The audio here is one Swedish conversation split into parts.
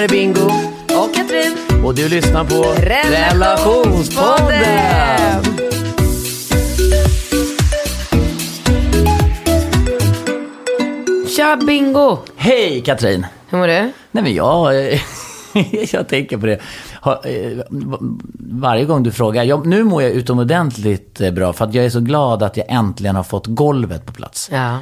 Här är Bingo. Och Katrin. Och du lyssnar på Relationspodden. Tja Bingo! Hej Katrin. Hur mår du? Nej men jag, eh, jag tänker på det. Eh, Varje gång du frågar. Jag, nu mår jag utomordentligt eh, bra för att jag är så glad att jag äntligen har fått golvet på plats. Ja.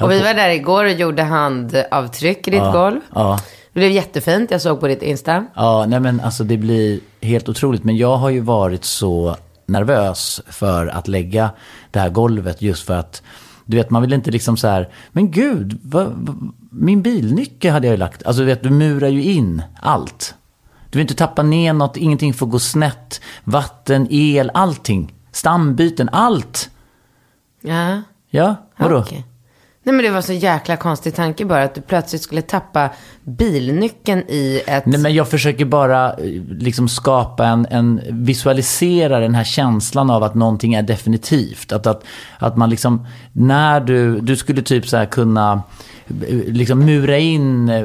Och vi var där igår och gjorde handavtryck i ditt Ja, golv. Ja, Det blev jättefint, jag såg på ditt Insta. ja, nej men alltså det blir helt otroligt. Men jag har ju varit så nervös för att lägga det här golvet just för att du vet, man vill inte liksom så här, men gud, vad, vad, min bilnyckel hade jag ju lagt. Alltså du vet, du murar ju in allt. Du vill inte tappa ner något, ingenting får gå snett. Vatten, el, allting. Stambyten, allt. Ja. Ja, vadå? Okej. Nej men det var så jäkla konstig tanke bara att du plötsligt skulle tappa bilnyckeln i ett... Nej, men jag försöker bara eh, liksom skapa en, en, visualisera den här känslan av att någonting är definitivt. Att, att, att man liksom, när du, du skulle typ så här kunna eh, liksom mura in eh,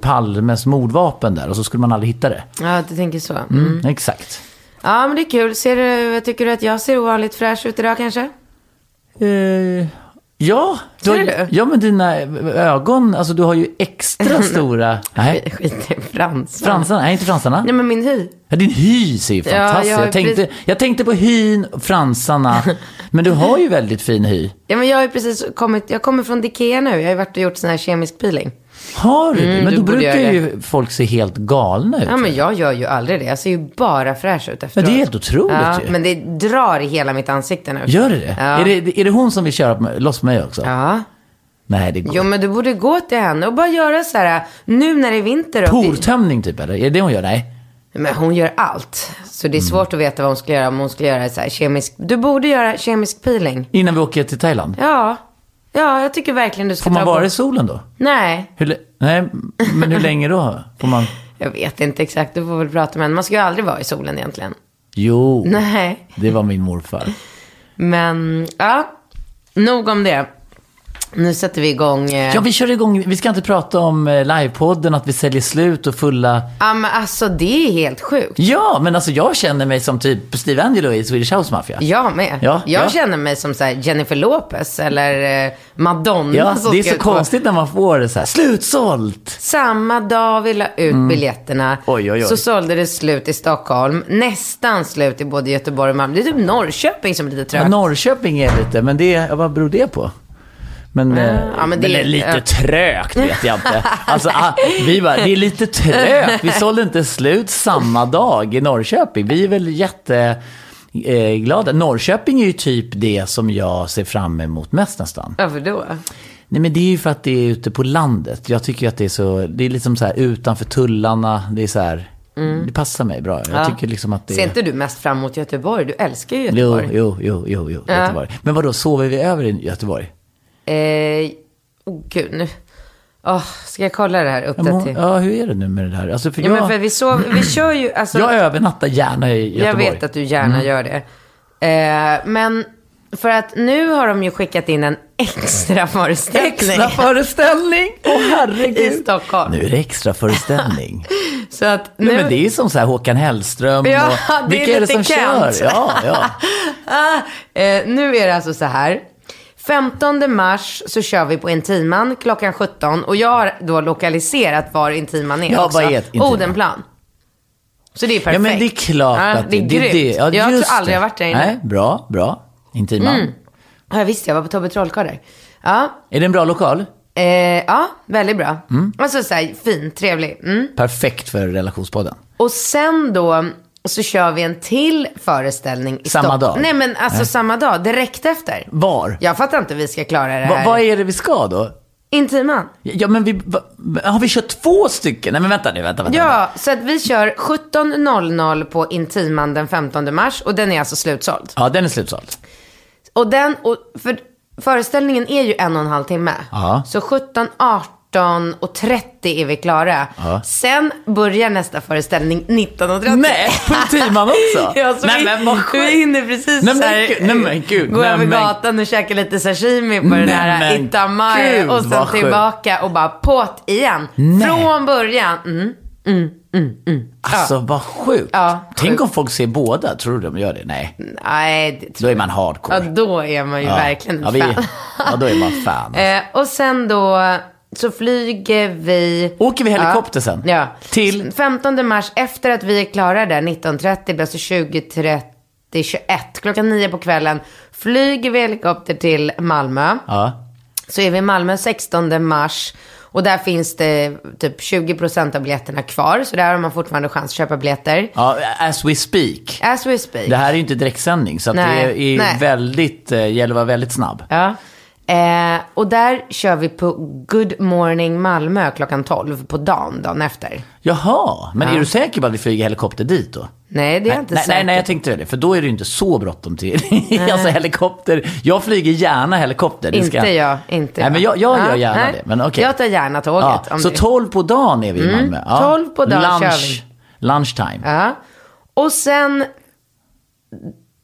Palmes mordvapen där och så skulle man aldrig hitta det. Ja, du tänker så. Mm. Mm, Exakt. Ja, men det är kul. Ser du, tycker du att jag ser ovanligt fräsch ut idag kanske? Eh, ja, du har, du? ja, men dina ögon, alltså du har ju extra stora... Nej, Skit i fransarna. fransarna, nej inte fransarna. Nej, men min hy. Ja, din hy ser ju Ja, fantastisk jag har jag, tänkte, precis- jag tänkte på hyn, fransarna. men du har ju väldigt fin hy. Ja, men jag har ju precis kommit, jag kommer från Dikea nu. Jag har ju varit och gjort sån här kemisk peeling. Har du? Mm, Men du då brukar ju folk se helt galna ut. Ja, men jag gör ju aldrig det. Jag ser ju bara fräsch ut efteråt. det är helt otroligt Ja, ju. men det drar i hela mitt ansikte nu. Gör det det? Ja. Är det? Är det hon som vill köra loss mig också? Ja. Nej, det går Jo, men du borde gå till henne och bara göra så här, nu när det är vinter. och- Portömning typ, eller? Är det det hon gör? Nej. Men hon gör allt. Så Mm. det är svårt att veta vad hon ska göra. Om hon skulle göra så här kemisk... Du borde göra kemisk peeling. Innan vi åker till Thailand? Ja. Ja, jag tycker verkligen du ska Får man ta vara på... i solen då? Nej, Hur, nej, men hur länge då? Får man... jag vet inte exakt. Du får väl prata med henne. Man ska ju aldrig vara i solen egentligen. Jo, Nej. det var min morfar. Men, ja. Nog om det. Nu sätter vi igång. Eh... Ja, vi kör igång. Vi ska inte prata om eh, livepodden, att vi säljer slut och fulla... Ja, men alltså det är helt sjukt. Ja, men alltså jag känner mig som typ Steve Angelo i Swedish House Mafia. Jag med. Ja, jag ja. känner mig som så Jennifer Lopez eller eh, Madonna. Ja, det är så konstigt när man får det så här, slutsålt! Samma dag vi la ut biljetterna Mm. Oj, oj, oj. så sålde det slut i Stockholm. Nästan slut i både Göteborg och Malmö. Det är typ Norrköping som är lite Ja, trögt. Norrköping är lite, men det, ja, vad beror det på? Men, eh, ja, men men det det är- lite ja. trögt vet jag inte. Alltså, ah, vi bara, det är lite trögt. Vi sålde inte slut samma dag i Norrköping. Vi är väl jätte... Eh, glada. Norrköping är ju typ det som jag ser fram emot mest nästan. Varför då? Nej men det är ju för att det är ute på landet. Jag tycker att det är så, det är liksom så här utanför tullarna. Det är så här, det passar mig bra. Jag Mm. Ja. tycker liksom att det Ser inte du mest fram emot Göteborg? Du älskar ju Jo, Göteborg. jo, jo, jo, jo Ja. Göteborg. Men vadå, sover vi över i Göteborg? Eh, oh, gud, nu. Åh, ska jag kolla det här Ja, uppdaterat? ja, hur är det nu med det här? Alltså, för Ja, jag, men för vi, sov, vi kör ju, alltså, jag övernattar gärna i Göteborg. Mm. jag vet att du gärna gör det. Eh, men för att nu har de ju skickat in en extra föreställning. Extra föreställning! Åh herregud! I Stockholm. Nu är det extra föreställning. Så att nu... Nej, men det är som så här Håkan Hellström Ja, och det är vilka är det som Kent. kör? Ja, ja. Ah, eh, nu är det alltså så här. 15 mars så kör vi på Intiman klockan 17. Och jag har då lokaliserat var Intiman är Ja, också. vad är Intiman? Odenplan. Så det är perfekt. Ja, men det är klart Ja, att det är grymt. Ja, jag tror aldrig det. jag varit där inne. Nej, bra, bra. Intima. Ja, jag visste, jag var på Tobbe Trollkarl där. Ja, Är det en bra lokal? eh, ja väldigt bra. Mm. Alltså så här, fin, trevlig. Mm. Perfekt för relationspodden. Och sen då så kör vi en till föreställning i Samma dag? Nej men alltså samma dag, direkt efter. Var? Jag fattar inte hur vi ska klara det Va, här. vad är det vi ska då? Intiman. Ja, men vi, va, har vi kört två stycken? Nej, men vänta nu, vänta, vänta. Ja, så att vi kör 17.00 på Intiman den 15 mars och den är alltså slutsåld. Ja, den är slutsåld. Och den, och för föreställningen är ju en och en halv timme. Ja. Så 17, 18 och 30 är vi klara. Ja. Sen börjar nästa föreställning 19.30. Nej, på Intiman också? Ja, så Nej, vi, men vad sjukt. vi hinner precis Nej, men så här, nej, men gud, gå nej, över men- gatan och käka lite sashimi på den Nej, här men Itamar och sen tillbaka och bara påt igen. Nej. Från början. Mm. Alltså, vad sjukt. Ja, Tänk sjukt. om folk ser båda. Tror du de gör det? Nej. Nej, det Då tror är man hardcore. Ja, då är man ju Ja. verkligen ja, vi, fan. Ja, då är man fan. Eh, och sen då så flyger vi... Åker vi helikopter sen? Ja. Till? 15 mars, efter att vi är klara där, 19.30, alltså 20.30, 21, klockan 9 på kvällen, flyger vi helikopter till Malmö. Ja. Så är vi i Malmö 16 mars. Och där finns det typ 20% av biljetterna kvar. Så där har man fortfarande chans att köpa biljetter. ja, as we speak. As we speak. Det här är ju inte direktsändning, så det är nej. väldigt, eh, gäller att vara väldigt snabb. Ja. Eh, och där kör vi på Good Morning Malmö klockan 12 på dagen, dagen efter. Jaha, men är du säker på att vi flyger helikopter dit då? Nej, det är jag inte nej, säker nej, nej, jag tänkte det. För då är det ju inte så bråttom till. alltså helikopter. Jag flyger gärna helikopter. Inte ska- jag, inte Nej, men jag, jag Ja, gör gärna nej. det. Men okej. Jag tar gärna tåget. Ja, så du- 12 på dagen är vi i Malmö. Ja. 12 på dagen Lunch, kör vi. Lunchtime. Ja. Och sen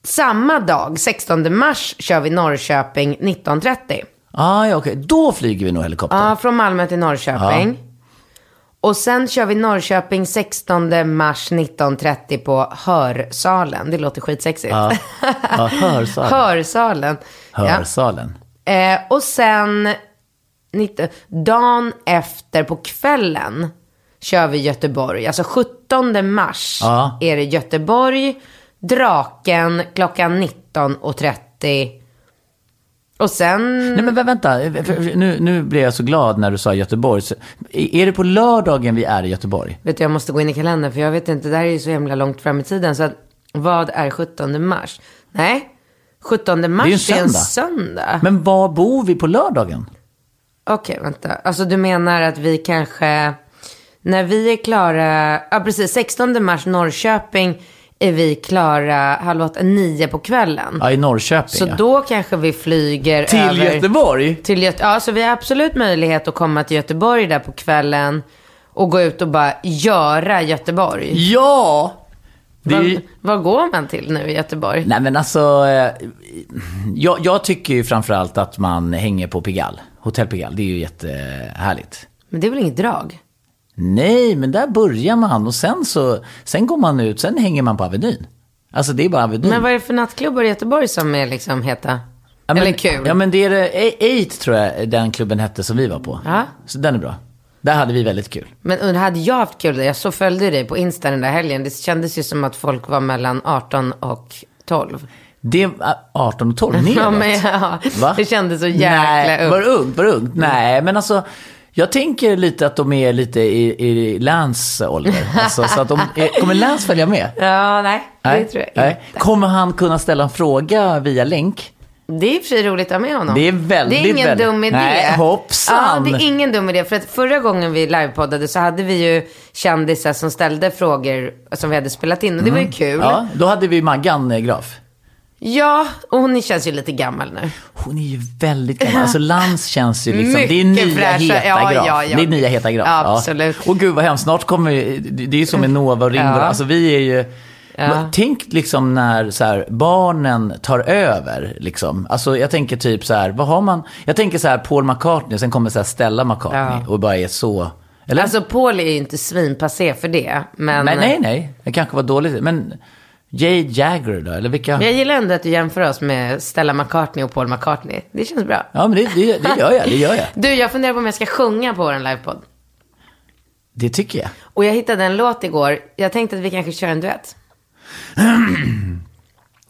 samma dag, 16 mars, kör vi Norrköping 19.30. Ah, ja, okej. Då flyger vi nog helikopter. Ja, från Malmö till Norrköping. Och sen kör vi Norrköping 16 mars 19.30 på Hörsalen. Det låter skitsexigt. Ja, ja hörsalen. Hörsalen. Ja. Hörsalen. Eh, och sen, 19, dagen efter på kvällen kör vi Göteborg. Alltså 17 mars Ja. är det Göteborg, Draken klockan 19.30. Och sen, Nej men vä- vänta, nu, nu blev jag så glad när du sa Göteborg. Så, är det på lördagen vi är i Göteborg? vet du, jag måste gå in i kalendern för jag vet inte, det här är ju så himla långt fram i tiden. Så att, vad är 17 mars? Nej, 17 mars Det är är ju en en söndag. söndag. Men var bor vi på lördagen? Okej, vänta. Alltså du menar att vi kanske, när vi är klara, ja precis, 16 mars Norrköping är vi klara halv åtta, nio på kvällen. Ja, i Norrköping. Så ja. då kanske vi flyger Till över... Göteborg? Till Göte- ja, så vi har absolut möjlighet att komma till Göteborg där på kvällen och gå ut och bara göra Göteborg. Ja! Det vad går man till nu i Göteborg? Nej men alltså, eh, jag, jag tycker ju framförallt att man hänger på Pigalle. Hotell Pigalle, det är ju jättehärligt. Men det är väl inget drag? Nej, men där börjar man och sen så, sen går man ut, sen hänger man på Avenyn. Alltså det är bara Avenyn. Men vad är det för nattklubbar i Göteborg som är liksom heta? Ja, men, Eller kul? Ja men det är det, Eight tror jag den klubben hette som vi var på. Ja. Så den är bra. Där hade vi väldigt kul. Men hade jag haft kul där? Jag så följde dig på Insta den där helgen. Det kändes ju som att folk var mellan 18 och 12. Det var 18 och 12 neråt. Ja, men ja, Va? det kändes så jäkla ungt. var ungt, var ungt. Nej, men alltså. Jag tänker lite att de är lite i, i Lans ålder. Alltså, så att de, är, kommer Lans följa med? Ja, nej, det tror jag nej. inte. Kommer han kunna ställa en fråga via länk? Det är i och för sig roligt att ha med honom. Det är väldigt, Det är ingen väldigt- dum idé. Nej, hoppsan. Ja, det är ingen dum idé. För att förra gången vi livepoddade så hade vi ju kändisar som ställde frågor som vi hade spelat in. Och det var ju kul. Mm. Ja, då hade vi Maggan eh, Graf. Ja, och hon känns ju lite gammal nu. Hon är ju väldigt gammal. Alltså Lans känns ju liksom, det är Mycket nya fräscha. heta Ja, graf. ja, ja. Det är nya heta graf. Ja, absolut. Och gud vad hemskt, snart kommer vi, det är ju som en Nova och Ringborg. Ja. Alltså vi är ju, Ja. tänk liksom när så här, barnen tar över. Liksom. Alltså jag tänker typ så här, vad har man, jag tänker så här Paul McCartney och sen kommer så här Stella McCartney Ja. och bara är så, eller? Alltså Paul är ju inte svinpassé för det. Men nej, nej, nej, det kanske var dåligt. Men Jay Jagger då, eller vilka? Jag gillar ändå att du jämför oss med Stella McCartney och Paul McCartney. Det känns bra. Ja, men det, det, det gör jag, det gör jag. Du, jag funderar på om jag ska sjunga på vår livepodd. Det tycker jag. Och jag hittade en låt igår. Jag tänkte att vi kanske kör en duett.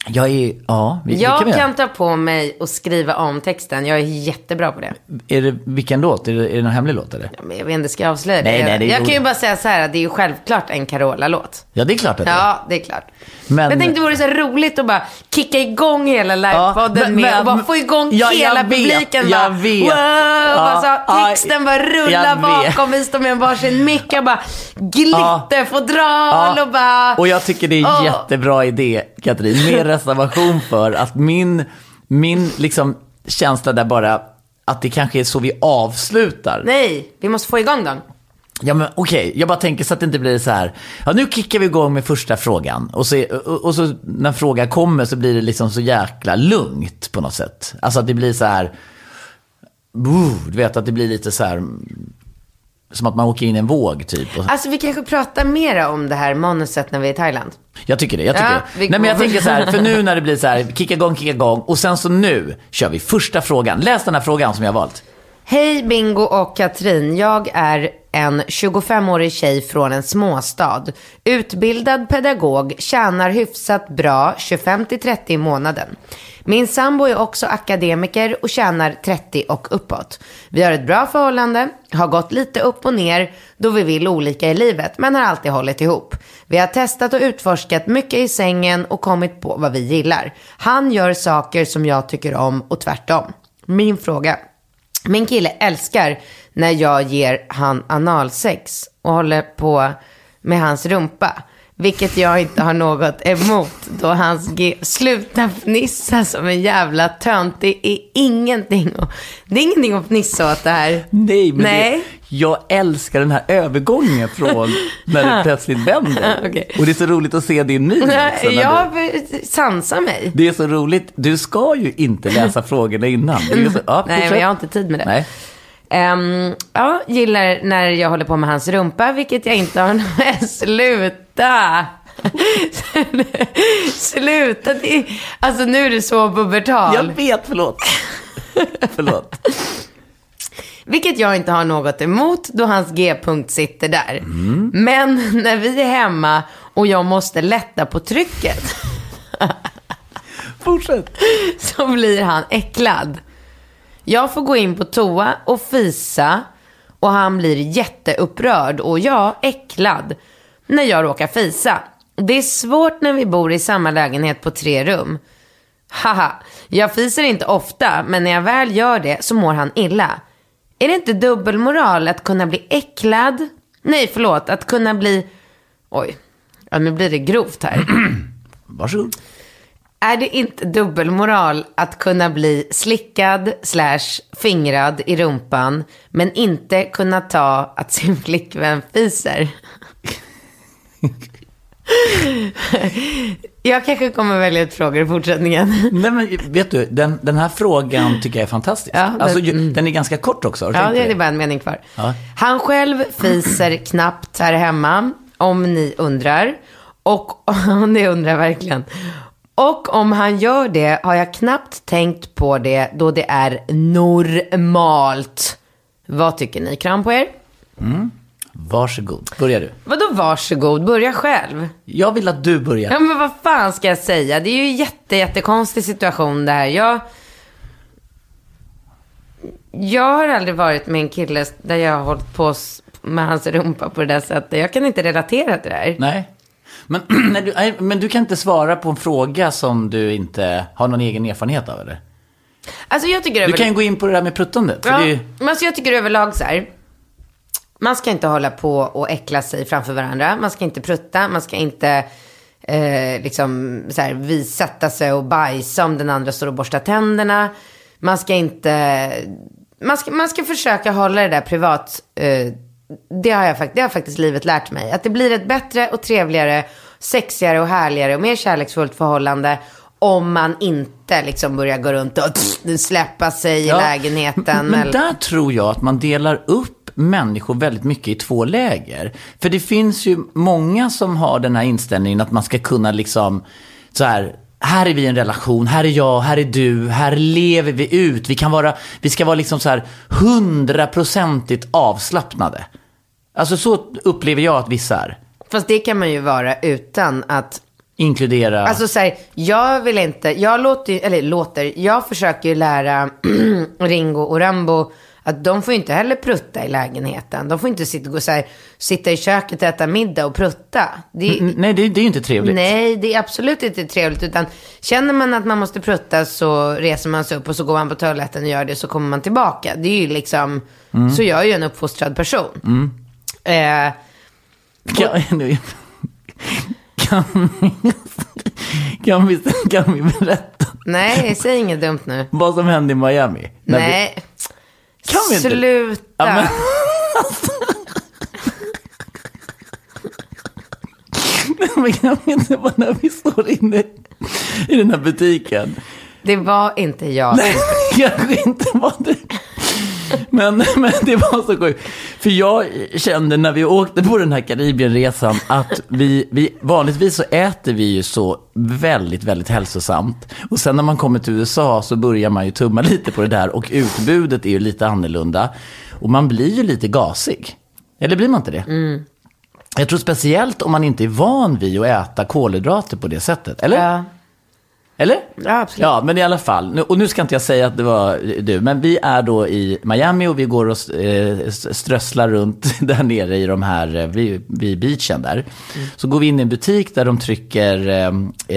Jag är, ja, vi, Jag kan, kan ta på mig och skriva om texten. Jag är jättebra på det. Är det, vilken låt? Är det, är det någon hemlig låt eller? Ja, men jag vet inte, ska jag avslöja det? Nej, nej, det är jag kan ju bara säga så här att det är ju självklart en Carola-låt. Ja, det är klart att det är. Ja, det är klart. Men- jag tänkte det vore så roligt att bara kicka igång hela livepodden men- med men- och bara få igång Ja, hela vet, publiken. jag bara, vet. Wow! Ja, alltså, ja, texten bara rullar bakom. Vi står med varsin mick. Jag bara glitterfodral Ja. och bara... Och jag tycker det är en Åh. jättebra idé, Katrin, med reservation för att min, min liksom känsla där bara, att det kanske är så vi avslutar. Nej, vi måste få igång dem. Ja men okej, jag bara tänker så att det inte blir så här, ja nu kickar vi igång med första frågan. Och så, och, och så när frågan kommer så blir det liksom så jäkla lugnt på något sätt. Alltså att det blir så här, Boo, du vet att det blir lite så här, som att man åker in i en våg typ. Alltså vi kanske pratar mera om det här manuset när vi är i Thailand. jag tycker det, jag tycker Ja, det. Nej men jag tänker så här, för nu när det blir så här, kicka igång, kicka igång. Och sen så nu kör vi första frågan. Läs den här frågan som jag har valt. Hej Bingo och Katrin. Jag är en 25-årig tjej från en småstad. Utbildad pedagog, tjänar hyfsat bra 25-30 i månaden. Min sambo är också akademiker och tjänar 30 och uppåt. Vi har ett bra förhållande, har gått lite upp och ner då vi vill olika i livet, men har alltid hållit ihop. Vi har testat och utforskat mycket i sängen och kommit på vad vi gillar. Han gör saker som jag tycker om och tvärtom. Min fråga. Min kille älskar när jag ger han analsex och håller på med hans rumpa. Vilket jag inte har något emot då hans. Sluta fnissa som en jävla tönt. Det är ingenting att, det är ingenting att fnissa åt det här. Nej, men Nej. Det, jag älskar den här övergången från när det plötsligt vänder. Okej. Och det är så roligt att se din min också. när du- Jag sansar mig. Det är så roligt. Du ska ju inte läsa frågorna innan. Så, ja, Nej, men jag har inte tid med det. Nej. Ehm, ja, gillar när jag håller på med hans rumpa, vilket jag inte har någon... Sluta! Sluta! Alltså nu är det så pubertal. Jag vet, förlåt. förlåt. Vilket jag inte har något emot då hans G-punkt sitter där. Mm. Men när vi är hemma och jag måste lätta på trycket Fortsätt. så blir han äcklad. Jag får gå in på toa och fisa och han blir jätteupprörd och jag äcklad när jag råkar fisa. Det är svårt när vi bor i samma lägenhet på tre rum. Haha, jag fiser inte ofta men när jag väl gör det så mår han illa. Är det inte dubbelmoral att kunna bli äcklad? Nej, förlåt, att kunna bli... Oj, ja, nu blir det grovt här. Varsågod. Är det inte dubbelmoral att kunna bli slickad slash fingrad i rumpan men inte kunna ta att sin flickvän fiser? Jag kanske kommer välja ut frågor i fortsättningen. Nej, men vet du, den, den här frågan tycker jag är fantastisk. Ja, den- alltså, ju- den är ganska kort också. Ja, det är bara en mening kvar. Ja. Han själv fiser knappt här hemma, om ni undrar. Och om ni undrar verkligen. Och om han gör det har jag knappt tänkt på det då det är normalt. Vad tycker ni? Kram på er? Varsågod, börja du. Vadå varsågod? Börja själv. Jag vill att du börjar. Ja, men vad fan ska jag säga? Det är ju en jätte, jättekonstig situation det här. Jag... Jag har aldrig varit med en kille där jag har hållit på med hans rumpa på det där sättet. Jag kan inte relatera till det här. Nej. Men, du, men du kan inte svara på en fråga som du inte har någon egen erfarenhet av, eller? Alltså jag tycker Du över... kan ju gå in på det där med pruttandet. Ja, ju... men alltså jag tycker överlag så här. Man ska inte hålla på och äckla sig framför varandra. Man ska inte prutta. Man ska inte eh, liksom så här, vi sätta sig och bajsa om den andra står och borstar tänderna. Man ska inte... Man ska, man ska försöka hålla det där privat. Eh, det, har jag, det har faktiskt livet lärt mig. Att det blir ett bättre och trevligare, sexigare och härligare och mer kärleksfullt förhållande om man inte liksom börjar gå runt och släppa sig i Ja, lägenheten. Men eller... där tror jag att man delar upp människor väldigt mycket i två läger. För det finns ju många som har den här inställningen att man ska kunna liksom, så här, här är vi i en relation, här är jag, här är du, här lever vi ut. Vi, kan vara, vi ska vara liksom så här hundraprocentigt avslappnade. Alltså så upplever jag att vissa är. Fast det kan man ju vara utan att Inkludera... Alltså så här, jag vill inte, jag låter eller låter, jag försöker ju lära Ringo och Rambo att de får ju inte heller prutta i lägenheten. De får inte sitta, gå så här, sitta i köket och äta middag och prutta. Det, N- Nej, det, det är ju inte trevligt. Nej, det är absolut inte trevligt. Utan känner man att man måste prutta så reser man sig upp och så går man på toaletten och gör det så kommer man tillbaka. Det är ju liksom, Mm. så gör ju en uppfostrad person. Eh, Kan, nu- kan, vi, kan, vi, kan vi berätta nej, säg inget dumt nu. vad som hände i Miami? När vi- Nej, Kan vi inte? sluta. Ja, men- Men kan vi inte bara när vi står inne i den här butiken? Det var inte jag. Nej, kanske inte var det. Men, men det var så sjukt. För jag kände när vi åkte på den här Karibienresan att vi, vi, vanligtvis så äter vi ju så väldigt, väldigt hälsosamt. Och sen när man kommer till USA så börjar man ju tumma lite på det där och utbudet är ju lite annorlunda. Och man blir ju lite gasig. Eller blir man inte det? Jag tror speciellt om man inte är van vid att äta kolhydrater på det sättet. Eller? Ja. Eller? Ja, absolut. Ja, men i alla fall. Nu- Och nu ska inte jag säga att det var du, men vi är då i Miami och vi går och eh, strösslar runt där nere i de här, eh, vid, vid beachen där. Så går vi in i en butik där de trycker eh,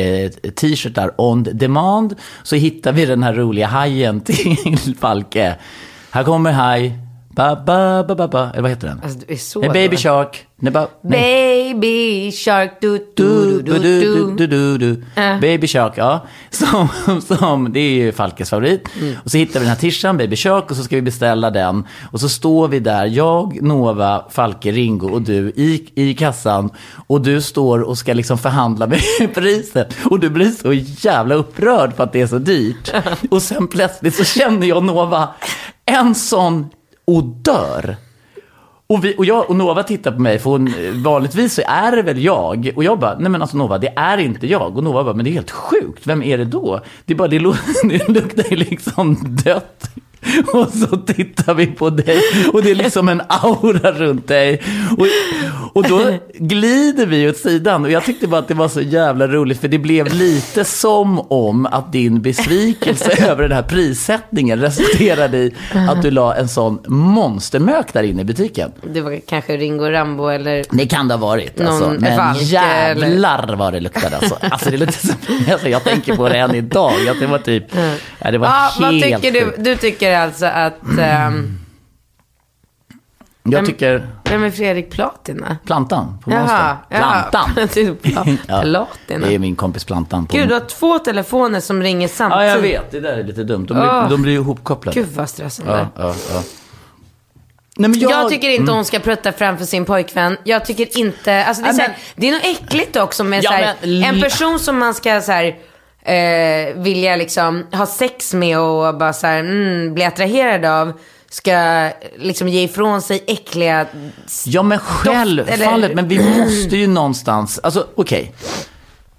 eh, t-shirtar on demand. Så hittar vi den här roliga hajen till Falke. Här kommer haj. Ba, ba, ba, ba, ba. Eller vad heter den? Alltså, du är så Nej, Baby dålig. Shark. Nej, ba, nej. Baby shark du Du, du du, du du, du. Äh. Baby Shark, ja. Som, som, det är ju Falkes favorit. Och så hittar vi den här tishan, Baby Shark, och så ska vi beställa den. Och så står vi där, jag, Nova, Falke, Ringo och du i, i kassan. Och du står och ska liksom förhandla med priset. Och du blir så jävla upprörd för att det är så dyrt. Och sen plötsligt så känner jag Nova, en sån odör. Och, vi, och jag och Nova tittar på mig, för hon, vanligtvis så är det väl jag. Och jag bara, nej men alltså Nova, det är inte jag. Och Nova bara, men det är helt sjukt, vem är det då? Det är bara, det, det luktar ju liksom dött. Och så tittar vi på dig och det är liksom en aura runt dig. Och, och då glider vi åt sidan och jag tyckte bara att det var så jävla roligt för det blev lite som om att din besvikelse över den här prissättningen resulterade i att du la en sån monstermök där inne i butiken. Det var kanske Ringo Rambo eller... Det kan det ha varit. Alltså. Men jävlar vad det luktade. Alltså. Alltså, det luktar som, alltså, jag tänker på det än idag. Det var typ, ja, det var Ja, vad helt tycker du? Du tycker alltså att... ehm, Jag tycker vem är Fredrik Platina? plantan på Jaha, Monster. jaha. Plantan. Pla- Ja, Platina. Det är min kompis Plantan. På Gud, du har två telefoner som ringer Ja, samtidigt. jag vet. Det där är lite dumt. De blir, Åh. de blir ju ihopkopplade. Gud vad stressande. Ja, ja, ja. Nej, men Jag, tycker inte hon ska prutta framför sin pojkvän. Jag tycker inte, alltså det är, Nej, så här, det är nog äckligt också med Ja, så här, men- en person som man ska så här, eh, vilja liksom ha sex med och bara så här, mm, bli attraherad av. Ska liksom ge ifrån sig äckliga... Ja, men självfallet. eller- Men vi måste ju någonstans... Alltså, okej.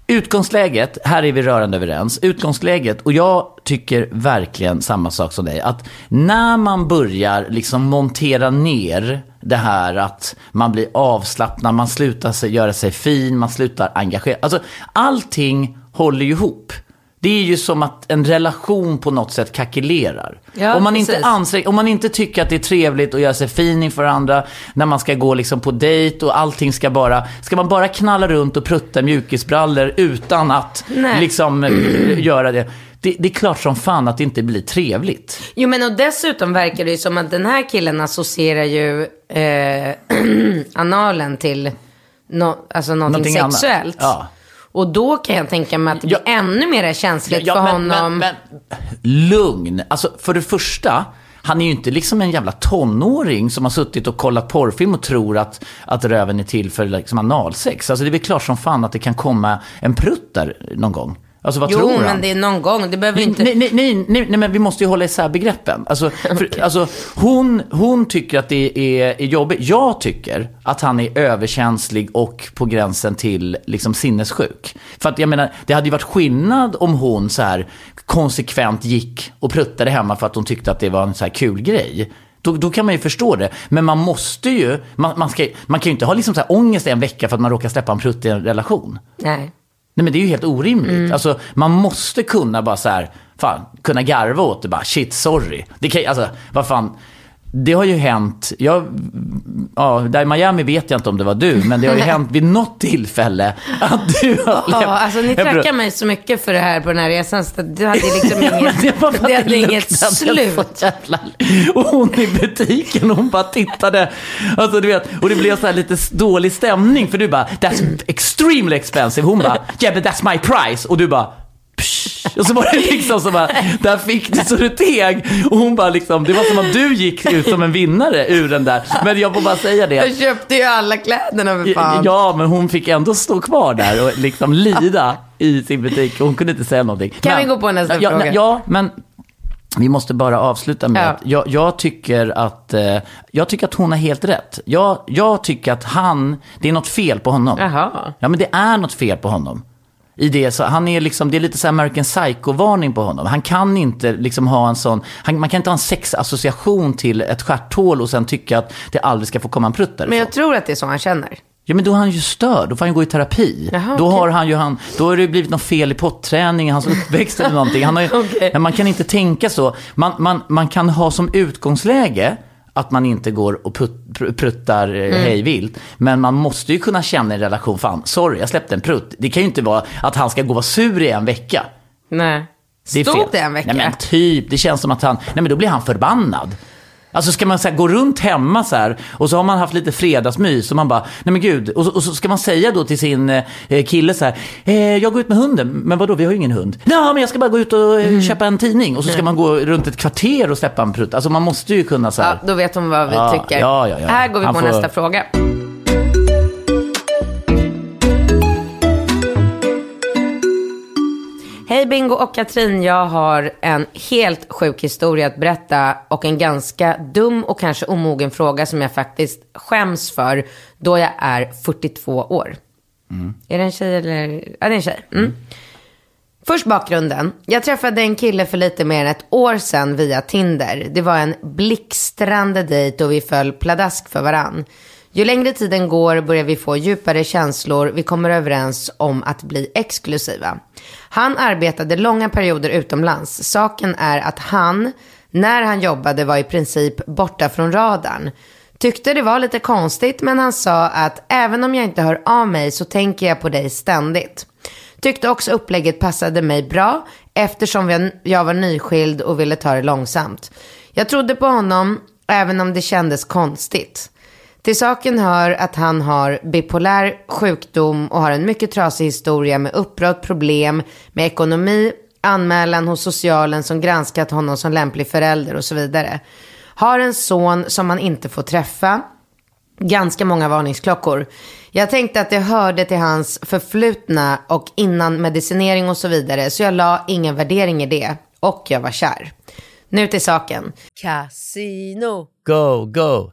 Utgångsläget, här är vi rörande överens. Utgångsläget, och jag tycker verkligen samma sak som dig. Att när man börjar liksom montera ner det här att man blir avslappnad, man slutar sig, göra sig fin, man slutar engagera. Alltså allting håller ju ihop. Det är ju som att en relation på något sätt kackelerar. Ja, om, man inte om man inte tycker att det är trevligt att göra sig fin inför andra, när man ska gå liksom på dejt och allting ska bara, ska man bara knalla runt och prutta mjukisbrallor utan att Nej. liksom eh, göra det. det. Det är klart som fan att det inte blir trevligt. Jo men och dessutom verkar det ju som att den här killen associerar ju eh, analen till no, alltså någonting, Någonting sexuellt. Ja. Och då kan jag tänka mig att det blir Ja. ännu mer känsligt för men, honom. Men, men, lugn. Alltså, för det första, han är ju inte liksom en jävla tonåring som har suttit och kollat porrfilm och tror att, att röven är till för liksom analsex. Alltså det är väl klart som fan att det kan komma en prutt där någon gång. Alltså vad Jo, tror han? men det är någon gång. Det behöver Nej, inte... nej, nej, nej, nej, nej, men vi måste ju hålla isär begreppen. Alltså, för, alltså, hon, hon tycker att det är, är jobbigt. Jag tycker att han är överkänslig och på gränsen till liksom, sinnessjuk. För att jag menar, det hade ju varit skillnad om hon så här konsekvent gick och pruttade hemma för att hon tyckte att det var en så här kul grej. Då, då kan man ju förstå det. Men man måste ju, man, man, ska, man kan ju inte ha liksom så här ångest en vecka för att man råkar släppa en prutt i en relation. Nej. Nej men det är ju helt orimligt. Alltså man måste kunna bara så här, fan, kunna garva åt det bara, shit sorry. Det kan alltså, vad fan. Det har ju hänt, jag, ja, där i Miami vet jag inte om det var du, men det har ju hänt vid något tillfälle att du har Ja, alltså ni tackar mig så mycket för det här på den här resan. Så det hade liksom Ja, inget, det var det hade inget slut. jävla... Och hon i butiken, hon bara tittade. Alltså du vet, och det blev så här lite dålig stämning för du bara, that's extremely expensive. Hon bara, yeah but that's my price. Och du bara, Psh. Och så var det liksom som att, där fick du så du teg. Och hon bara liksom, det var som att du gick ut som en vinnare ur den där. Men jag får bara säga det. Jag köpte ju alla kläderna för fan. Ja, men hon fick ändå stå kvar där och liksom lida i sin butik. Hon kunde inte säga någonting. Kan men, vi gå på nästa ja, fråga? Ja, men vi måste bara avsluta med Ja. att jag, jag, tycker att eh, jag tycker att hon har helt rätt. Jag, jag tycker att han, det är något fel på honom. Jaha. Ja, men det är något fel på honom. I det, så han är liksom, det är lite så American Psycho-varning på honom. Han kan inte liksom ha en sån, han, man kan inte ha en sexassociation till ett stjärthål och sen tycka att det aldrig ska få komma en prutt därifrån. Men jag tror att det är så han känner. Ja men då är han ju störd, då får han ju gå i terapi. Jaha, då okej. har han ju han, då har det blivit något fel i potträning, hans uppväxt eller någonting. Han har ju. Men man kan inte tänka så. Man, man, man kan ha som utgångsläge att man inte går och put, pr- pruttar Mm. eh, hej vilt. Men man måste ju kunna känna i en relation, fan, sorry, jag släppte en prutt. Det kan ju inte vara att han ska gå och vara sur i en vecka. Nej. Det är Stod fel. det en vecka? Nej men typ, det känns som att han, nej men då blir han förbannad. Alltså ska man så gå runt hemma så här och så har man haft lite fredagsmys och man bara, nej men gud, och, så- och så ska man säga då till sin eh, kille så här, eh, jag går ut med hunden, men vadå, vi har ju ingen hund. Nej men jag ska bara gå ut och Mm. eh, köpa en tidning och så ska man gå runt ett kvarter och släppa en prutt. Alltså man måste ju kunna så här. Ja, då vet hon vad vi Ja, tycker. ja, ja, ja. Här går vi Han på får- nästa fråga. Hej Bingo och Katrin, jag har en helt sjuk historia att berätta och en ganska dum och kanske omogen fråga som jag faktiskt skäms för då jag är 42 år. Är det en tjej eller? Ja, det är en tjej. Mm. Först bakgrunden. Jag träffade en kille för lite mer än ett år sedan via Tinder. Det var en blixtrande dejt och vi föll pladask för varann. Ju längre tiden går börjar vi få djupare känslor. Vi kommer överens om att bli exklusiva. Han arbetade långa perioder utomlands. Saken är att han, när han jobbade, var i princip borta från radarn. Tyckte det var lite konstigt men han sa att även om jag inte hör av mig så tänker jag på dig ständigt. Tyckte också upplägget passade mig bra eftersom jag- var nyskild och ville ta det långsamt. Jag trodde på honom även om det kändes konstigt. Till saken hör att han har bipolär sjukdom och har en mycket trasig historia med uppbrott, problem med ekonomi, anmälan hos socialen som granskat honom som lämplig förälder och så vidare. Har en son som han inte får träffa ganska många varningsklockor. Jag tänkte att det hörde till hans förflutna och innan medicinering och så vidare. Så jag la ingen värdering i det. Och jag var kär. Nu till saken. Casino, Go, go,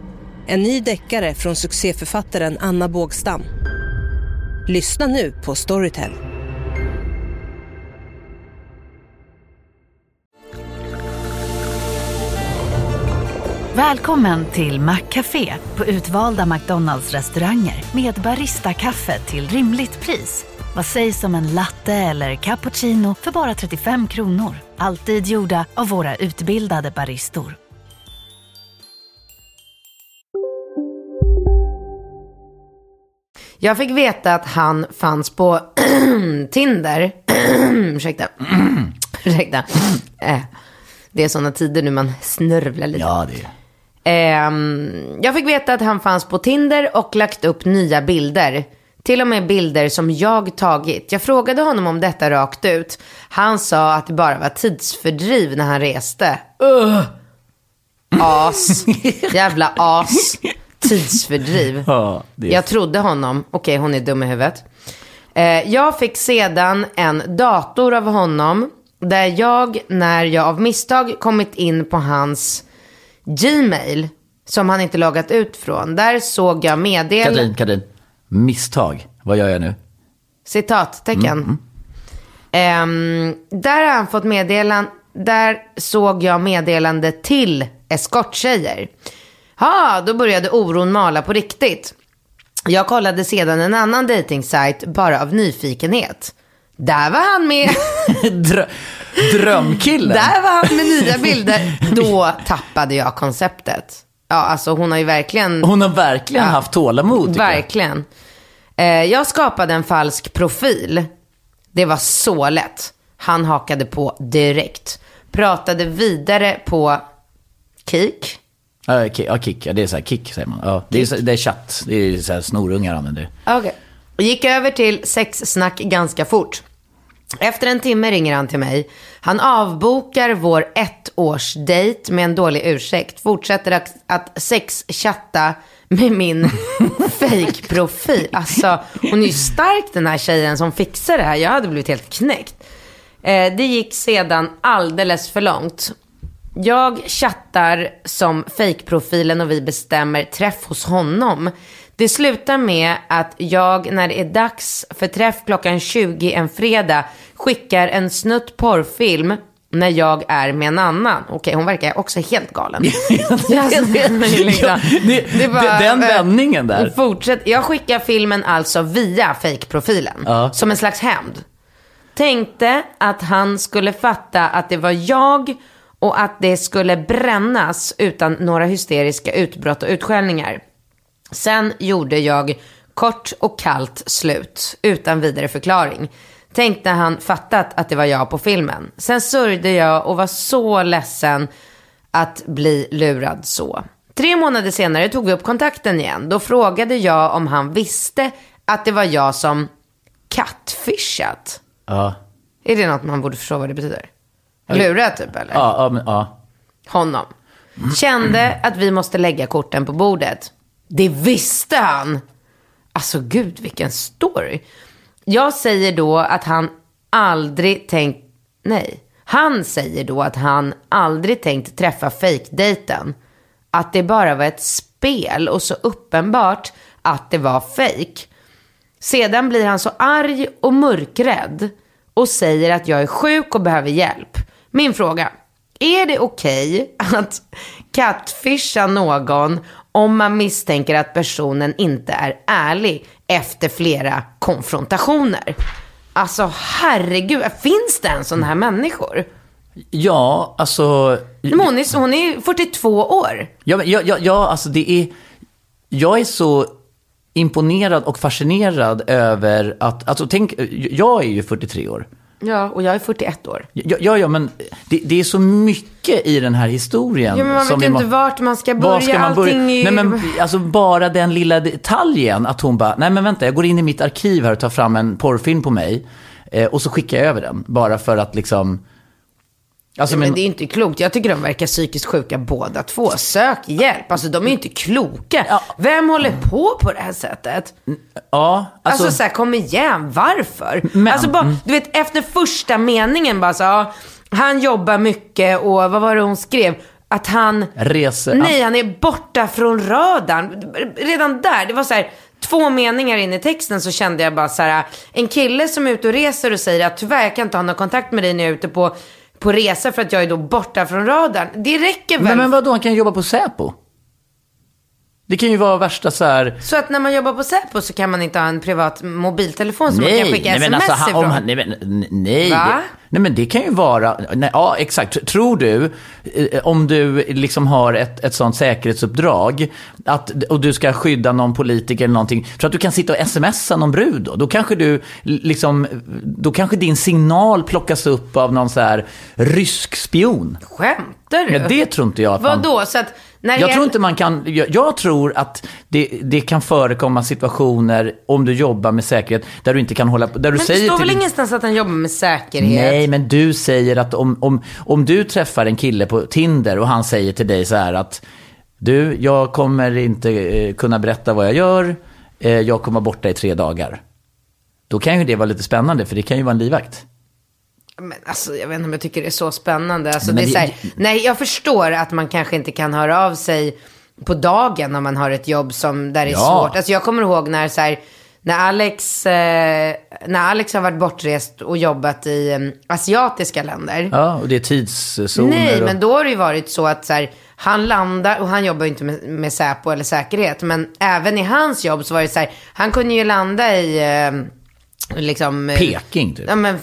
En ny deckare från succéförfattaren Anna Bågstam. Lyssna nu på Storytel. Välkommen till Maccafé på utvalda McDonalds restauranger med Baristakaffe till rimligt pris. Vad sägs om en latte eller cappuccino för bara 35 kronor? Alltid gjorda av våra utbildade baristor. Jag fick veta att han fanns på Tinder. Ursäkta. Ursäkta. Eh, Det är sådana tider nu man snörvlar lite. Ja, det är... Ehm, jag fick veta att han fanns på Tinder och lagt upp nya bilder. Till och med bilder som jag tagit. Jag frågade honom om detta rakt ut. Han sa att det bara var tidsfördriv när han reste. Ugh. As. Jävla as. Tidsfördriv. Ja, det är... Jag trodde honom. Okej, hon är dum i huvudet. Eh, jag fick sedan en dator av honom. Där jag, när jag av misstag kommit in på hans Gmail. Som han inte loggat ut från. Där såg jag medel... Katrin, Katrin. Misstag. Vad gör jag nu? Citattecken. Ehm, där har han fått meddelan Där såg jag meddelande till eskorttjejer. Ja, då började oron mala på riktigt. Jag kollade sedan en annan dejtingsajt bara av nyfikenhet. Där var han med. Drö- drömkillen. Där var han med nya bilder. Då tappade jag konceptet. Ja, alltså hon har ju verkligen... Hon har verkligen Ja. haft tålamod. tycker jag. Verkligen. Eh, jag skapade en falsk profil. Det var så lätt. Han hakade på direkt. Pratade vidare på Kik. Ja, ki- ja, kick. Ja, det är så här kick säger man. Ja, det, är, så- det är chatt. Det är så här snorungar använder. Okej. Gick över till sexsnack ganska fort. Efter en timme ringer han till mig. Han avbokar vår ettårsdejt med en dålig ursäkt. Fortsätter att, att sexchatta med min fake-profil. Alltså, hon är ju stark den här tjejen som fixar det här. Jag hade blivit helt knäckt. Eh, det gick sedan alldeles för långt. Jag chattar som fake-profilen och vi bestämmer träff hos honom. Det slutar med att jag, när det är dags för träff klockan 20 en fredag, skickar en snutt porrfilm när jag är med en annan. Okej, hon verkar också helt galen. Alltså, liksom, det, det var- den vändningen där. Fortsätt. Jag skickar filmen alltså via fake-profilen. Ja. Som en slags hämnd. Tänkte att han skulle fatta att det var jag och att det skulle brännas utan några hysteriska utbrott och utskällningar. Sen gjorde jag kort och kallt slut utan vidare förklaring. Tänkte han fattat att det var jag på filmen. Sen sörjde jag och var så ledsen att bli lurad så. Tre månader senare tog vi upp kontakten igen. Då frågade jag om han visste att det var jag som catfishat. Ja. Är det något man borde förstå vad det betyder? Lurat typ eller? Ja, ja, men, ja. honom. Kände att vi måste lägga korten på bordet. Det visste han. Alltså gud vilken story. Jag säger då att han aldrig tänkt, nej. Han säger då att han aldrig tänkt träffa fejkdejten. Att det bara var ett spel och så uppenbart att det var fejk. Sedan blir han så arg och mörkrädd och säger att jag är sjuk och behöver hjälp. Min fråga, är det okej att catfisha någon om man misstänker att personen inte är ärlig efter flera konfrontationer? Alltså herregud, finns det en sån här människor? ja, alltså... Men hon, är, hon är 42 år. Ja, ja, ja, ja, alltså det är... Jag är så imponerad och fascinerad över att... Alltså tänk, jag är ju 43 år. Ja, och jag är 41 år. Ja, ja, ja men det, det är så mycket i den här historien. Ja, men man som vet ju inte vart man ska börja. Var ska man börja? Allting. Nej, men alltså bara den lilla detaljen att hon bara, nej men vänta, jag går in i mitt arkiv här och tar fram en porrfilm på mig. Eh, och så skickar jag över den. Bara för att liksom, Alltså, men... men, det är inte klokt. Jag tycker de verkar psykiskt sjuka båda två. Sök hjälp. Alltså de är inte kloka. Ja. Vem håller på på det här sättet? ja, Alltså, alltså, så här, kom igen, varför? Men- alltså bara, mm. du vet efter första meningen bara så, ja, han jobbar mycket och vad var det hon skrev? Att han, reser... nej han är borta från radarn. Redan där, det var så här, två meningar in i texten så kände jag bara så här, en kille som är ute och reser och säger att tyvärr jag kan inte ha någon kontakt med dig när jag är ute på, på resa för att jag är då borta från radarn. Det räcker väl? Men, men vadå, han kan jobba på Säpo. Det kan ju vara värsta så här... Så att när man jobbar på Säpo så kan man inte ha en privat mobiltelefon som man kan skicka nej, men sms alltså, ifrån? han, nej, men, nej, det, nej, men det kan ju vara, nej, ja exakt. Tror du, eh, om du liksom har ett, ett sånt säkerhetsuppdrag att, och du ska skydda någon politiker eller någonting, tror du att du kan sitta och smsa någon brud då? Då kanske du, liksom, då kanske din signal plockas upp av någon så här rysk spion. Skämtar du? Ja, det tror inte jag. Vadå? Så att när Jag det tror är- inte man kan, jag, jag tror att det, det kan förekomma situationer om du jobbar med säkerhet där du inte kan hålla på, där du Men det säger står till väl ingenstans att han jobbar med säkerhet? Nej, men du säger att om, om, om du träffar en kille på Tinder och han säger till dig så här att du, jag kommer inte eh, kunna berätta vad jag gör, eh, jag kommer vara borta i tre dagar. Då kan ju det vara lite spännande, för det kan ju vara en livvakt. Men alltså, jag vet inte om jag tycker det är så spännande. Alltså, det är det- så här, nej, jag förstår att man kanske inte kan höra av sig på dagen om man har ett jobb som där det är Ja. svårt. Alltså, jag kommer ihåg när, så här, när, Alex, eh, när Alex har varit bortrest och jobbat i eh, asiatiska länder. Ja, och det är tidszoner. Nej, och... men då har det ju varit så att så här, han landar, och han jobbar ju inte med, med Säpo eller säkerhet, men även i hans jobb så var det så här, han kunde ju landa i eh, liksom... eh, Peking, typ. Ja, men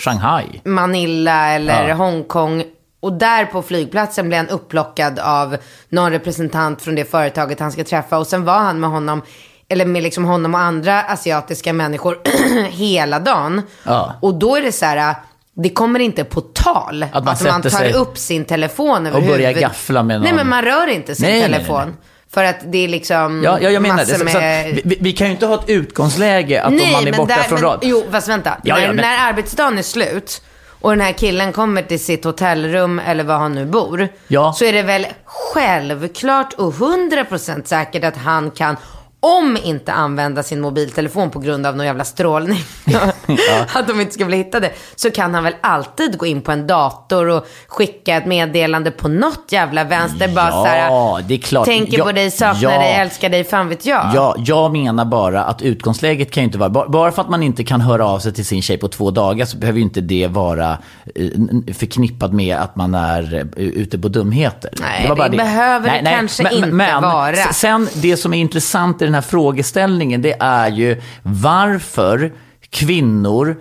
Shanghai. Manila eller Ja. Hongkong. Och där på flygplatsen blev han upplockad av någon representant från det företaget han ska träffa. Och sen var han med honom, eller med liksom honom och andra asiatiska människor hela dagen. Ja. Och då är det så här, det kommer inte på tal att man man, sätter tar sig upp sin telefon över och börjar gaffla med Nej, någon. men man rör inte sin Nej, nej, nej, telefon. nej. För att det är liksom Ja, ja jag menar det. massor Så, så med... att, vi, vi kan ju inte ha ett utgångsläge att om man är borta där- från men, rad. Jo, fast vänta. Ja, när, ja, men- när arbetsdagen är slut och den här killen kommer till sitt hotellrum eller var han nu bor. Ja. Så är det väl självklart och 100% säkert att han kan, om inte använda sin mobiltelefon på grund av någon jävla strålning, att de inte ska bli hittade, så kan han väl alltid gå in på en dator och skicka ett meddelande på något jävla vänster. bara Ja, så här, det är klart. tänker Ja, på dig, saknar ja. dig, älskar dig, fan vet jag. Ja, jag menar bara att utgångsläget kan ju inte vara, ba- bara för att man inte kan höra av sig till sin tjej på två dagar så behöver ju inte det vara eh, förknippat med att man är eh, ute på dumheter. Nej, bara det behöver det kanske inte vara. s- Sen, det som är intressant i den här frågeställningen, det är ju varför kvinnor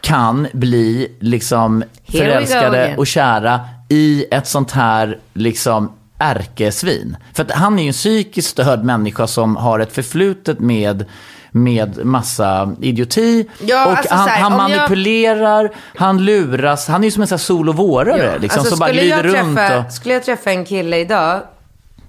kan bli liksom förälskade och kära i ett sånt här liksom ärkesvin. För att han är ju en psykiskt störd människa som har ett förflutet med med massa idioti. Ja, och alltså han, här, han om jag- manipulerar, han luras. Han är ju som en sån här sol-och-vårare liksom, alltså, som bara skulle glider jag runt. Och... Skulle jag träffa en kille idag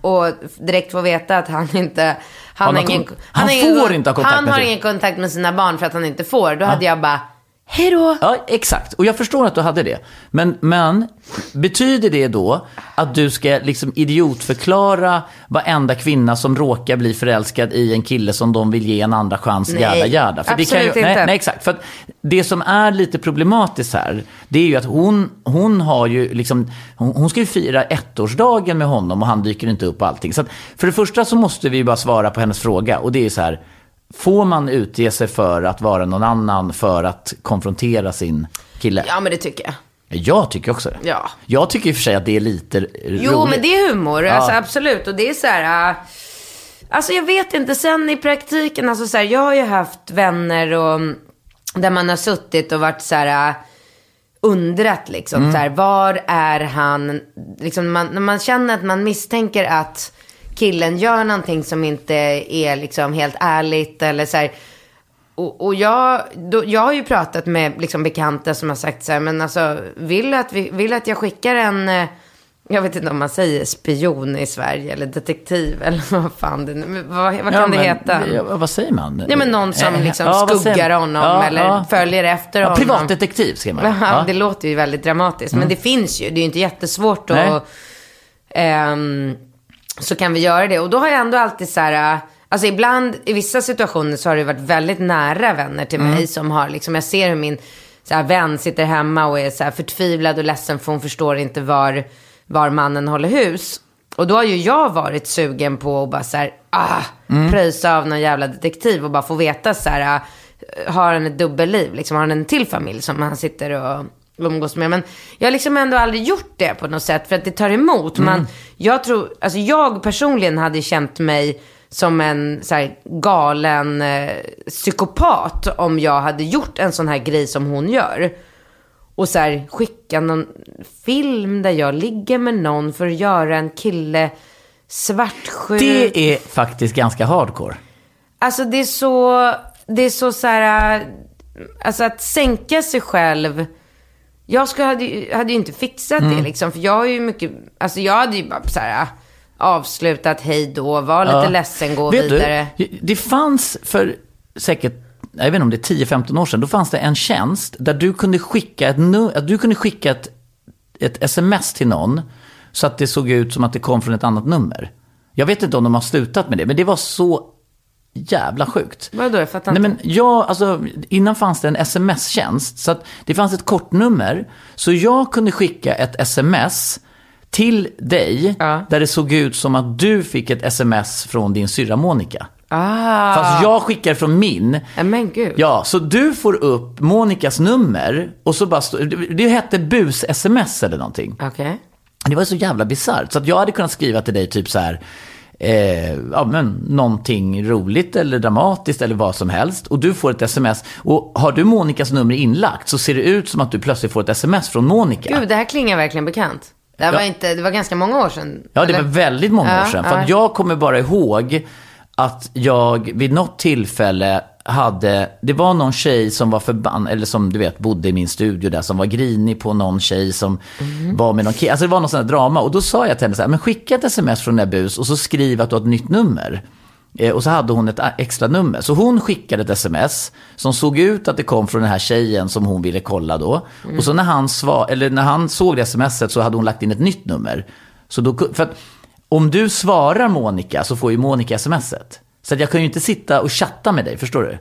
och direkt få veta att han inte... Han, Han har har ingen, kon- han har ingen, får inte ha kontakt Han med har sig. ingen kontakt med sina barn för att han inte får. Då hade jag bara, hej då. Ja, exakt. Och jag förstår att du hade det. Men, men betyder det då att du ska liksom idiotförklara varenda kvinna som råkar bli förälskad i en kille som de vill ge en andra chans, Nej, jada jada? För det kan ju, absolut nej, inte. nej, exakt. För det som är lite problematiskt här, det är ju att hon, hon har ju liksom, hon, hon ska ju fira ettårsdagen med honom och han dyker inte upp och allting. Så att för det första så måste vi ju bara svara på hennes fråga och det är så här, Får man utge sig för att vara någon annan för att konfrontera sin kille? Ja, men det tycker jag. Jag tycker också det. Ja. Jag tycker i och för sig att det är lite Jo, roligt. men det är humor. Ja. Alltså, absolut. Och det är så här... äh, Alltså jag vet inte. Sen i praktiken, alltså så här, jag har ju haft vänner och där man har suttit och varit så här... äh, undrat liksom. Mm. Så här, var är han? Liksom, man, när man känner att man misstänker att killen gör någonting som inte är liksom helt ärligt eller så här. Och, och jag, då, jag har ju pratat med liksom bekanta som har sagt så här, men alltså vill att, vi, vill att jag skickar en, eh, jag vet inte om man säger spion i Sverige eller detektiv eller vad fan det nu, vad, vad kan Ja, det men, heta? ja, vad säger man? Ja men någon som Eh, liksom ja, säger skuggar honom eller följer efter honom. privatdetektiv ska man Ja. Det låter ju väldigt dramatiskt. Men det finns ju. Det är ju inte jättesvårt att... så kan vi göra det. Och då har jag ändå alltid så här... äh, Alltså ibland, i vissa situationer så har det varit väldigt nära vänner till mig som har liksom, jag ser hur min så här, vän sitter hemma och är så här förtvivlad och ledsen för hon förstår inte var, var mannen håller hus. Och då har ju jag varit sugen på att bara så här, ah, pröjsa av någon jävla detektiv och bara få veta så här, ah, har han ett dubbelliv? Liksom, har han en till familj som han sitter och umgås med? Men jag har liksom ändå aldrig gjort det på något sätt för att det tar emot. Men jag tror, alltså jag personligen hade känt mig som en så här, galen eh, psykopat om jag hade gjort en sån här grej som hon gör. Och så här, skicka någon film där jag ligger med någon för att göra en kille svartsjuk. Det är faktiskt ganska hardcore. Alltså det är så, det är så så här, äh, alltså att sänka sig själv. Jag skulle, hade, hade ju inte fixat Mm. det liksom, för jag har ju mycket, alltså jag hade ju bara så här äh, avslutat hej då, var lite Ja. ledsen, gå Vet vidare. Du, det fanns för säkert, jag vet inte om det är 10-15 år sedan, då fanns det en tjänst där du kunde skicka ett, du kunde skicka ett, ett sms till någon så att det såg ut som att det kom från ett annat nummer. Jag vet inte om de har slutat med det, men det var så jävla sjukt. Vadå, jag fattar Nej, inte. men jag, alltså, innan fanns det en sms-tjänst. Så att det fanns ett kortnummer. Så jag kunde skicka ett sms till dig. Ja. Där det såg ut som att du fick ett sms från din syrra Monica. Ah, Fast jag skickar från min. men gud. Ja, så du får upp Monikas nummer. Och så bara stå, det, det hette bus-sms eller någonting. Okej. Det var så jävla bisarrt. Så att jag hade kunnat skriva till dig typ så här. Eh, ja, men någonting roligt eller dramatiskt eller vad som helst. Och du får ett sms. Och har du Monikas nummer inlagt så ser det ut som att du plötsligt får ett sms från Monica. Gud, det här klingar verkligen bekant. Det Ja. var inte, det var ganska många år sedan. Ja, det eller? var väldigt många Ja, år sedan. För jag kommer bara ihåg att jag vid något tillfälle hade, det var någon tjej som var förbannad, eller som du vet bodde i min studio där, som var grinig på någon tjej som Mhm. var med någon kille. Alltså det var någon sån här drama. Och då sa jag till henne så här, men skicka ett sms från Nebus och så skriv att du har ett nytt nummer. Eh, Och så hade hon ett extra nummer. Så hon skickade ett sms som såg ut att det kom från den här tjejen som hon ville kolla då. Och så när han, svar, eller när han såg det smset så hade hon lagt in ett nytt nummer. Så då, för att om du svarar Monica så får ju Monica smset. Så att jag kan ju inte sitta och chatta med dig, förstår du?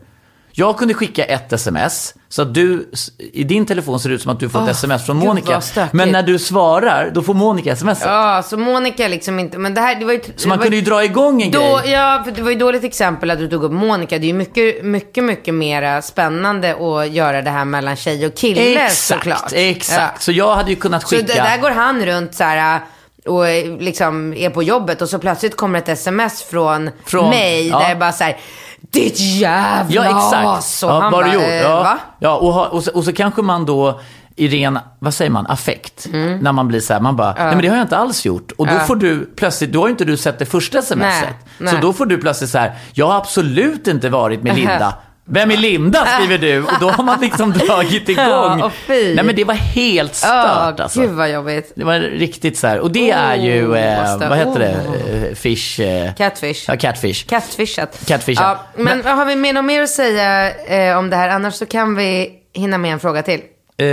Jag kunde skicka ett sms, så att du, i din telefon ser det ut som att du får ett sms från Monica. Men när du svarar, då får Monica sms. Ja, så Monica liksom inte, men det här, det var ju... Så man kunde ju dra igång en då, grej. Ja, för det var ju dåligt exempel att du tog upp Monica. Det är ju mycket, mycket, mycket mera spännande att göra det här mellan tjej och kille Exakt, såklart. exakt. Ja. Så jag hade ju kunnat Så skicka... det, där går han runt så här och eh, liksom är på jobbet och så plötsligt kommer ett sms från, Från- mig ja. där det bara så här, ditt jävla Ja, exakt. Och ja, han bara, gjort. Ja, va? ja och, ha, och, så, och så kanske man då i ren, vad säger man, affekt. Mm. När man blir så här, man bara, nej men det har jag inte alls gjort. Och då får du plötsligt, då har ju inte du sett det första smset. Nej, Så nej. då får du plötsligt så här, jag har absolut inte varit med Linda. Vem är Linda skriver du och då har man liksom dragit igång. Ja. Nej men det var helt stört alltså. gud vad jobbigt. Det var riktigt så här. Och det är ju, Oh, eh, vad heter det, Oh. Eh, fish? Eh, Catfish. Ja, catfish. Catfishat. Catfishat. Ja, men, har vi med något mer att säga eh, om det här? Annars så kan vi hinna med en fråga till. Eh,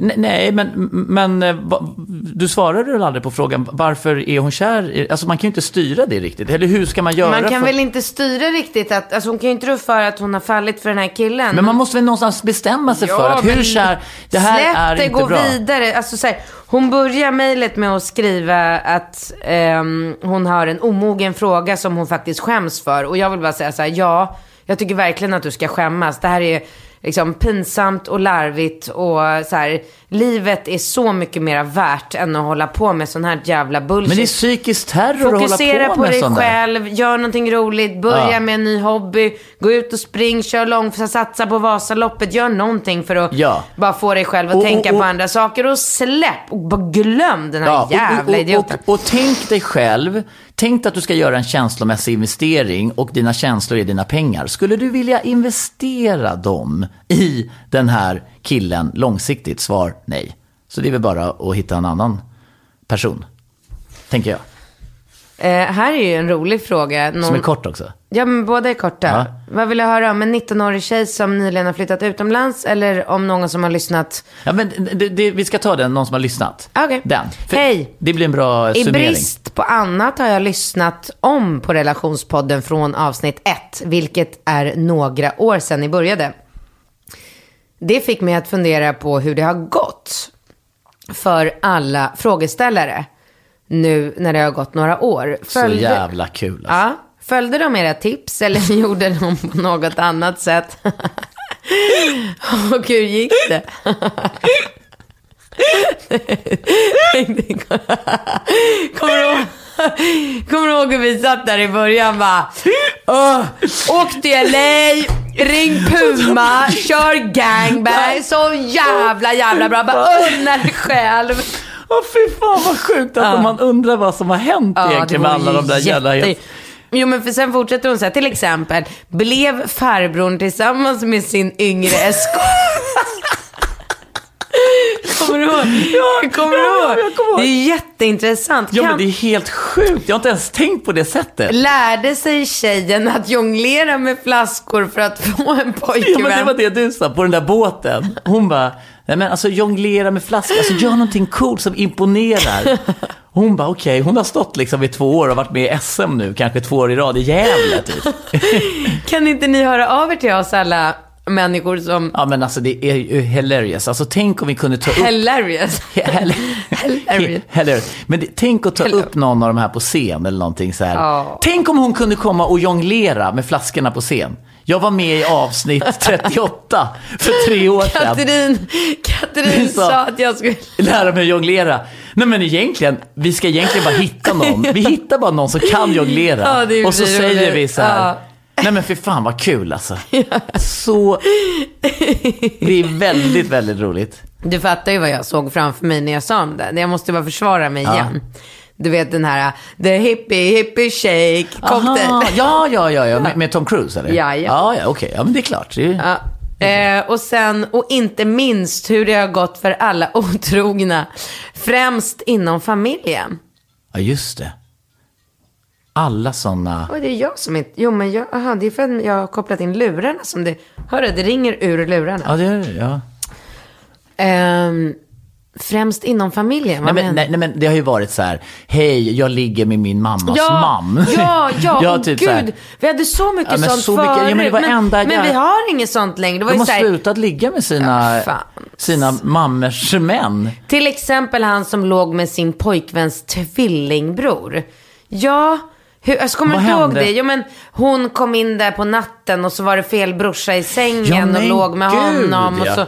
ne- nej, men, men eh, du svarade väl aldrig på frågan varför är hon kär? Alltså man kan ju inte styra det riktigt. Eller hur ska man göra? Man kan för... väl inte styra riktigt att, alltså hon kan ju inte rå för att hon har fallit för den här killen. Men man måste väl någonstans bestämma sig för att hur kär, det här släpp är det, inte gå bra. vidare. Alltså, så här, hon börjar mejlet med att skriva att ehm, hon har en omogen fråga som hon faktiskt skäms för. Och jag vill bara säga så här, ja, jag tycker verkligen att du ska skämmas. Det här är liksom pinsamt och larvigt och så här, livet är så mycket mer värt än att hålla på med sån här jävla bullshit. Men det är psykisk terror Fokusera att hålla på, på, med dig sånt där. själv, gör någonting roligt, börja Ja. med en ny hobby, gå ut och spring, kör långt, satsa på Vasaloppet, gör någonting för att Ja. bara få dig själv att Och- tänka och- på och- andra saker och släpp och bara glöm den här Ja, jävla idioten. och, och tänk dig själv, tänk att du ska göra en känslomässig investering och dina känslor är dina pengar. Skulle du vilja investera dem i den här killen långsiktigt? Svar nej. Så det är väl bara att hitta en annan person? Tänker jag. Eh, här är ju en rolig fråga. Någon... Som är kort också. Ja, men båda är korta. Ja. Vad vill du höra om en 19-årig tjej som nyligen har flyttat utomlands eller om någon som har lyssnat? Ja, men det, det, vi ska ta den, någon som har lyssnat. Okej. Den. För Hej. Det blir en bra I summering. brist på annat har jag lyssnat om på relationspodden från avsnitt 1, vilket är några år sedan ni började. Det fick mig att fundera på hur det har gått för alla frågeställare nu när det har gått några år. Så jävla kul alltså. Ja, följde de era tips eller gjorde de på något annat sätt? Och hur gick det? Kommer du ihåg? Kommer du ihåg hur vi satt där i början bara? Åh, åk till LA, ring Puma, kör gangbang, så jävla jävla bra. Bara unna dig själv. Åh fy fan vad sjukt att man undrar vad som har hänt egentligen med alla de där jävla... jätte... Jo men för sen fortsätter hon så här, till exempel, blev farbrorn tillsammans med sin yngre eskort. Kommer du ihåg? Ja, kommer du ja, ihåg? jag kommer ihåg. Det är jätteintressant. Ja Kan- men det är helt sjukt, jag har inte ens tänkt på det sättet. Lärde sig tjejen att jonglera med flaskor för att få en pojkvän? Ja men det var det du sa på den där båten. Hon bara, nej men alltså jonglera med flaskor, alltså gör någonting coolt som imponerar. Hon bara okej, hon har stått liksom i två år och varit med i SM nu, kanske två år i rad i Gävle typ. Kan inte ni höra av er till oss alla människor som... Ja men alltså det är ju hilarious. Alltså tänk om vi kunde ta upp... Hilarious. Hilarious. Hilarious. Men det, tänk att ta upp någon av de här på scen eller någonting så här. Ja. Tänk om hon kunde komma och jonglera med flaskorna på scen. Jag var med i avsnitt 38 för tre år sedan. Katrin, Katrin sa att jag skulle... Lära mig att jonglera. Nej men egentligen, vi ska egentligen bara hitta någon. Vi hittar bara någon som kan jonglera. Ja, och så säger vi så här. Ja. Nej men för fan vad kul alltså. Så, det är väldigt, väldigt roligt. Du fattar ju vad jag såg framför mig när jag sa om det. Jag måste bara försvara mig Ja. igen. Du vet den här The Hippie Hippie Shake cocktail. Aha, ja, ja, ja, ja. Med, med Tom Cruise eller? Ja, ja. Ja, ja okej. Ja, men det är klart. Det är... Ja. Eh, och sen, och inte minst hur det har gått för alla otrogna. Främst inom familjen. ja, just det. Alla sådana... Och det är jag som inte, jo men jag, aha, det är för att jag har kopplat in lurarna som det, hörru det ringer ur lurarna. Ja, det är det. Ja. Ehm, främst inom familjen, Nej men, nej, nej, men det har ju varit så här. Hej, jag ligger med min mammas Ja, mam. ja, ja, Ja, åh, typ så här. gud. Vi hade så mycket Ja, men sånt så mycket- ja, förut. men det var enda men, jag- vi har inget sånt längre. Det var De har här, slutat ligga med sina, Ja, sina mammors män. Till exempel han som låg med sin pojkväns tvillingbror. Ja, hur, jag kommer Vad inte ihåg det. Jo, men hon kom in där på natten och så var det fel brorsa i sängen Ja, och låg med gud, honom. Och ja. så,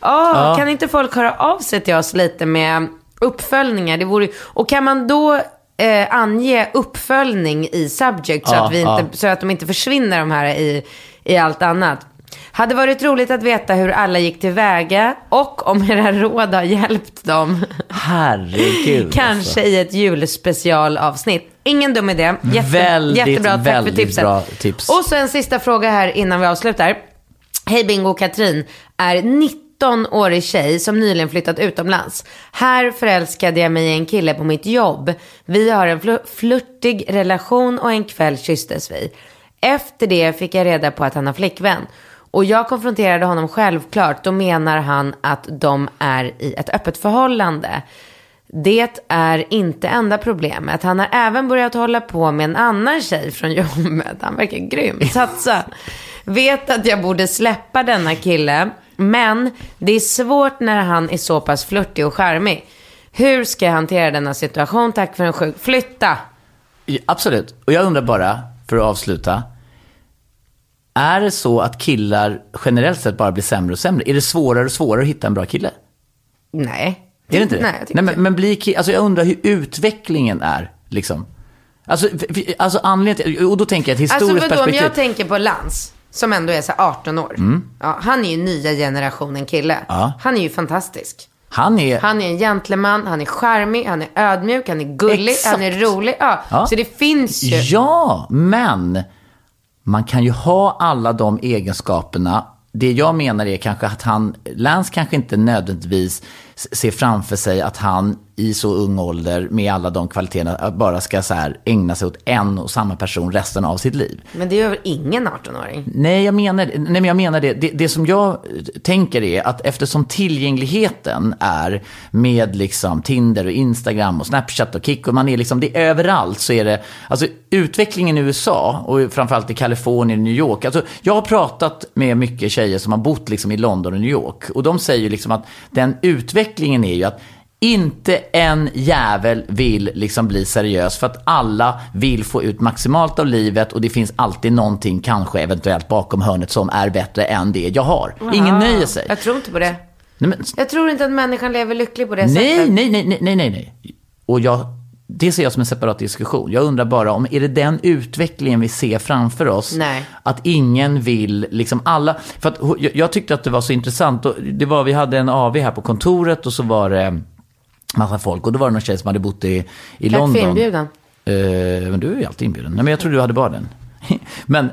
ja, Kan inte folk höra av sig till oss lite med uppföljningar? Det vore, och kan man då eh, ange uppföljning i subject så, Ja, att vi inte, så att de inte försvinner de här i, i allt annat? Hade varit roligt att veta hur alla gick tillväga och om era råd har hjälpt dem. Herregud. Kanske Alltså. i ett julspecialavsnitt. Ingen dum idé. Jätte, Väldigt, jättebra. Tack för väldigt tipset. bra tips. Och så en sista fråga här innan vi avslutar. Hej Bingo och Katrin. Är 19-årig tjej som nyligen flyttat utomlands. Här förälskade jag mig i en kille på mitt jobb. Vi har en fl- flörtig relation och en kväll kysstes vi. Efter det fick jag reda på att han har flickvän. Och jag konfronterade honom självklart. Då menar han att de är i ett öppet förhållande. Det är inte enda problemet. Han har även börjat hålla på med en annan tjej från jobbet. Han verkar grym. Satsa. Vet att jag borde släppa denna kille. Men det är svårt när han är så pass flörtig och charmig. Hur ska jag hantera denna situation? Tack för en sjuk... Flytta! Ja, Absolut. Och jag undrar bara, för att avsluta. Är det så att killar generellt sett bara blir sämre och sämre? Är det svårare och svårare att hitta en bra kille? Nej. Är det inte det? Nej, jag Nej men, men blir alltså jag undrar hur utvecklingen är, liksom. Alltså, alltså anledningen till, och då tänker jag ett Alltså historiskt vadå, om perspektiv. jag tänker på Lans, som ändå är så här 18 år. Ja, han är ju nya generationen kille. Ja. Han är ju fantastisk. Han är, Han är en gentleman, han är charmig, han är ödmjuk, han är gullig, Exakt. han är rolig. Ja. Ja. Så det finns ju. Ja, men man kan ju ha alla de egenskaperna. Det jag menar är kanske att han, Lance kanske inte nödvändigtvis ser framför sig att han i så ung ålder med alla de kvaliteterna bara ska så här ägna sig åt en och samma person resten av sitt liv. Men det gör väl ingen 18-åring? Nej, jag menar, nej, men jag menar det. det. Det som jag tänker är att eftersom tillgängligheten är med liksom Tinder och Instagram och Snapchat och Kik och man är liksom, det är överallt så är det, alltså utvecklingen i USA och framförallt i Kalifornien och New York. Alltså, jag har pratat med mycket tjejer som har bott liksom i London och New York och de säger liksom att den utvecklingen är ju att inte en jävel vill liksom bli seriös för att alla vill få ut maximalt av livet och det finns alltid någonting, kanske eventuellt bakom hörnet som är bättre än det jag har. Ingen nöjer sig. Jag tror inte på det. Nej, men, Jag tror inte att människan lever lycklig på det nej, sättet. nej, nej, nej, nej, nej, nej. Och jag, det ser jag som en separat diskussion. Jag undrar bara om, är det den utvecklingen vi ser framför oss? Nej. Att ingen vill, liksom alla, för att jag, jag tyckte att det var så intressant. Det var, vi hade en AV här på kontoret och så var det massa folk. Och då var det någon tjej som hade bott i, i Tack London. för inbjudan. Eh, men du är ju alltid inbjuden. Nej, men jag trodde du hade bara den. men,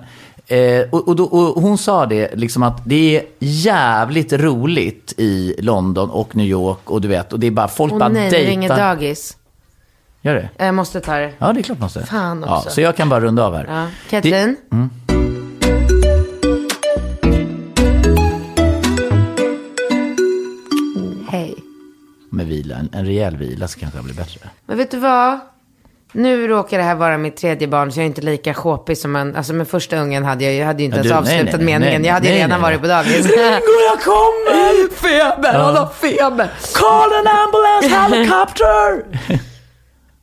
eh, och, och, då, och hon sa det, liksom att det är jävligt roligt i London och New York. Och du vet, och det är bara, folk Åh bara nej, dejtar. ringer dagis. Gör det? Jag måste ta det. Ja, det är klart måste. Fan ja, också. Så jag kan bara runda av här. Ja. Katrin? Hej. Med vila, en, en rejäl vila så kanske det blir bättre. Men vet du vad? Nu råkar det här vara mitt tredje barn, så jag är inte lika sjåpig som en... Alltså med första ungen hade jag, jag hade ju inte Ja, ens du- avslutat nej, nej, meningen. nej, jag hade ju redan varit på dagis. Ringo, jag kommer! feber, han har feber. Call an ambulance helicopter!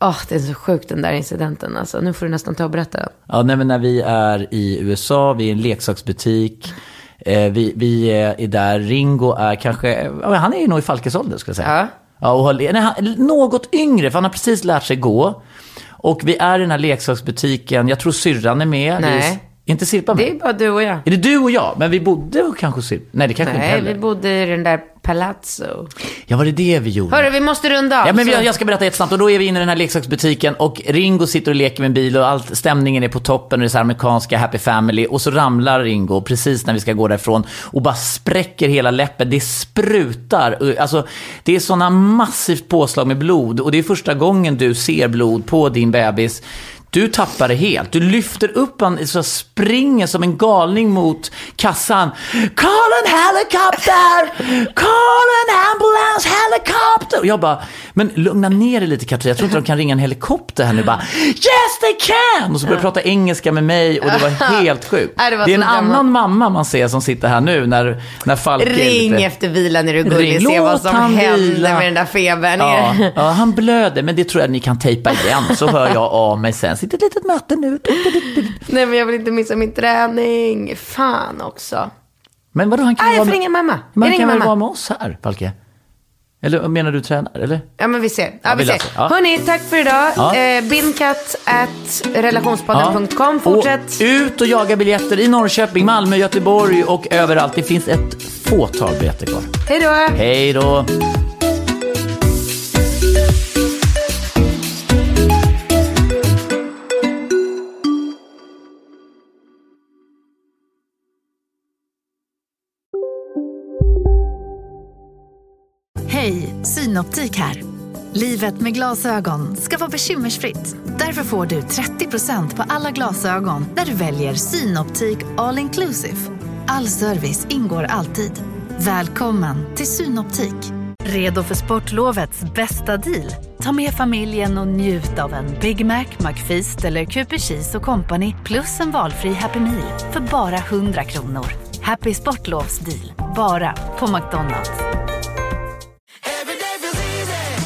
Åh, det är så sjukt den där incidenten alltså. Nu får du nästan ta och berätta den. Ja, nej, men när vi är i USA, vi är i en leksaksbutik. Eh, vi, vi är där, Ringo är kanske, ja, han är nog i Falkes ålder skulle jag säga. Ja. Ja, och har, nej, han, något yngre, för han har precis lärt sig gå. Och vi är i den här leksaksbutiken, jag tror syrran är med. Nej. Inte Sirpa med? Det är bara du och jag. Är det du och jag? Men vi bodde kanske Sirpa? Nej, det kanske inte Nej, heller. vi bodde i den där Palazzo. Ja, var det det vi gjorde? Hörru, vi måste runda av. Ja, men vi, jag ska berätta jättesnabbt. Och då är vi inne i den här leksaksbutiken och Ringo sitter och leker med en bil och allt, stämningen är på toppen och det är så här amerikanska happy family. Och så ramlar Ringo precis när vi ska gå därifrån och bara spräcker hela läppen. Det sprutar. Alltså, det är sådana massivt påslag med blod och det är första gången du ser blod på din bebis. Du tappar det helt. Du lyfter upp han, så springer som en galning mot kassan. Call an helicopter! Call an ambulance helicopter! Och jag bara, men lugna ner dig lite Katrin. Jag tror inte de kan ringa en helikopter här nu. Bara, yes they can! Och så började de prata engelska med mig och det var helt sjukt. Det var det är en annan mamma man ser som sitter här nu när, när Falk Ring lite... efter vilan när du gullig. Ring. Se vad som han hände vila. med den där febern. Ja, ja, han blöder, men det tror jag ni kan tejpa igen. Så hör jag av mig sen. Sitter ett litet möte nu. Nej, men jag vill inte missa min träning. Fan också. Men vadå, han kan Ah, jag får med- ringa mamma. Man Jag kan väl mamma. vara med oss här, Falke? Eller menar du tränar, eller? Ja, men vi ser. Ja, Ja, vi vi ser. Ja. Hörni, tack för idag. Ja. Eh, Bindkatt at relationspodden.com. Och Fortsätt. ut och jaga biljetter i Norrköping, Malmö, Göteborg och överallt. Det finns ett fåtal biljetter kvar. Hej då. Hej då! Synoptik här. Livet med glasögon ska vara bekymmersfritt. Därför får du 30% på alla glasögon när du väljer Synoptik All Inclusive. All service ingår alltid. Välkommen till Synoptik. Redo för sportlovets bästa deal? Ta med familjen och njut av en Big Mac, McFeast eller Cooper Cheese och Company plus en valfri Happy Meal för bara 100 kronor. Happy Sportlovs deal, bara på McDonalds.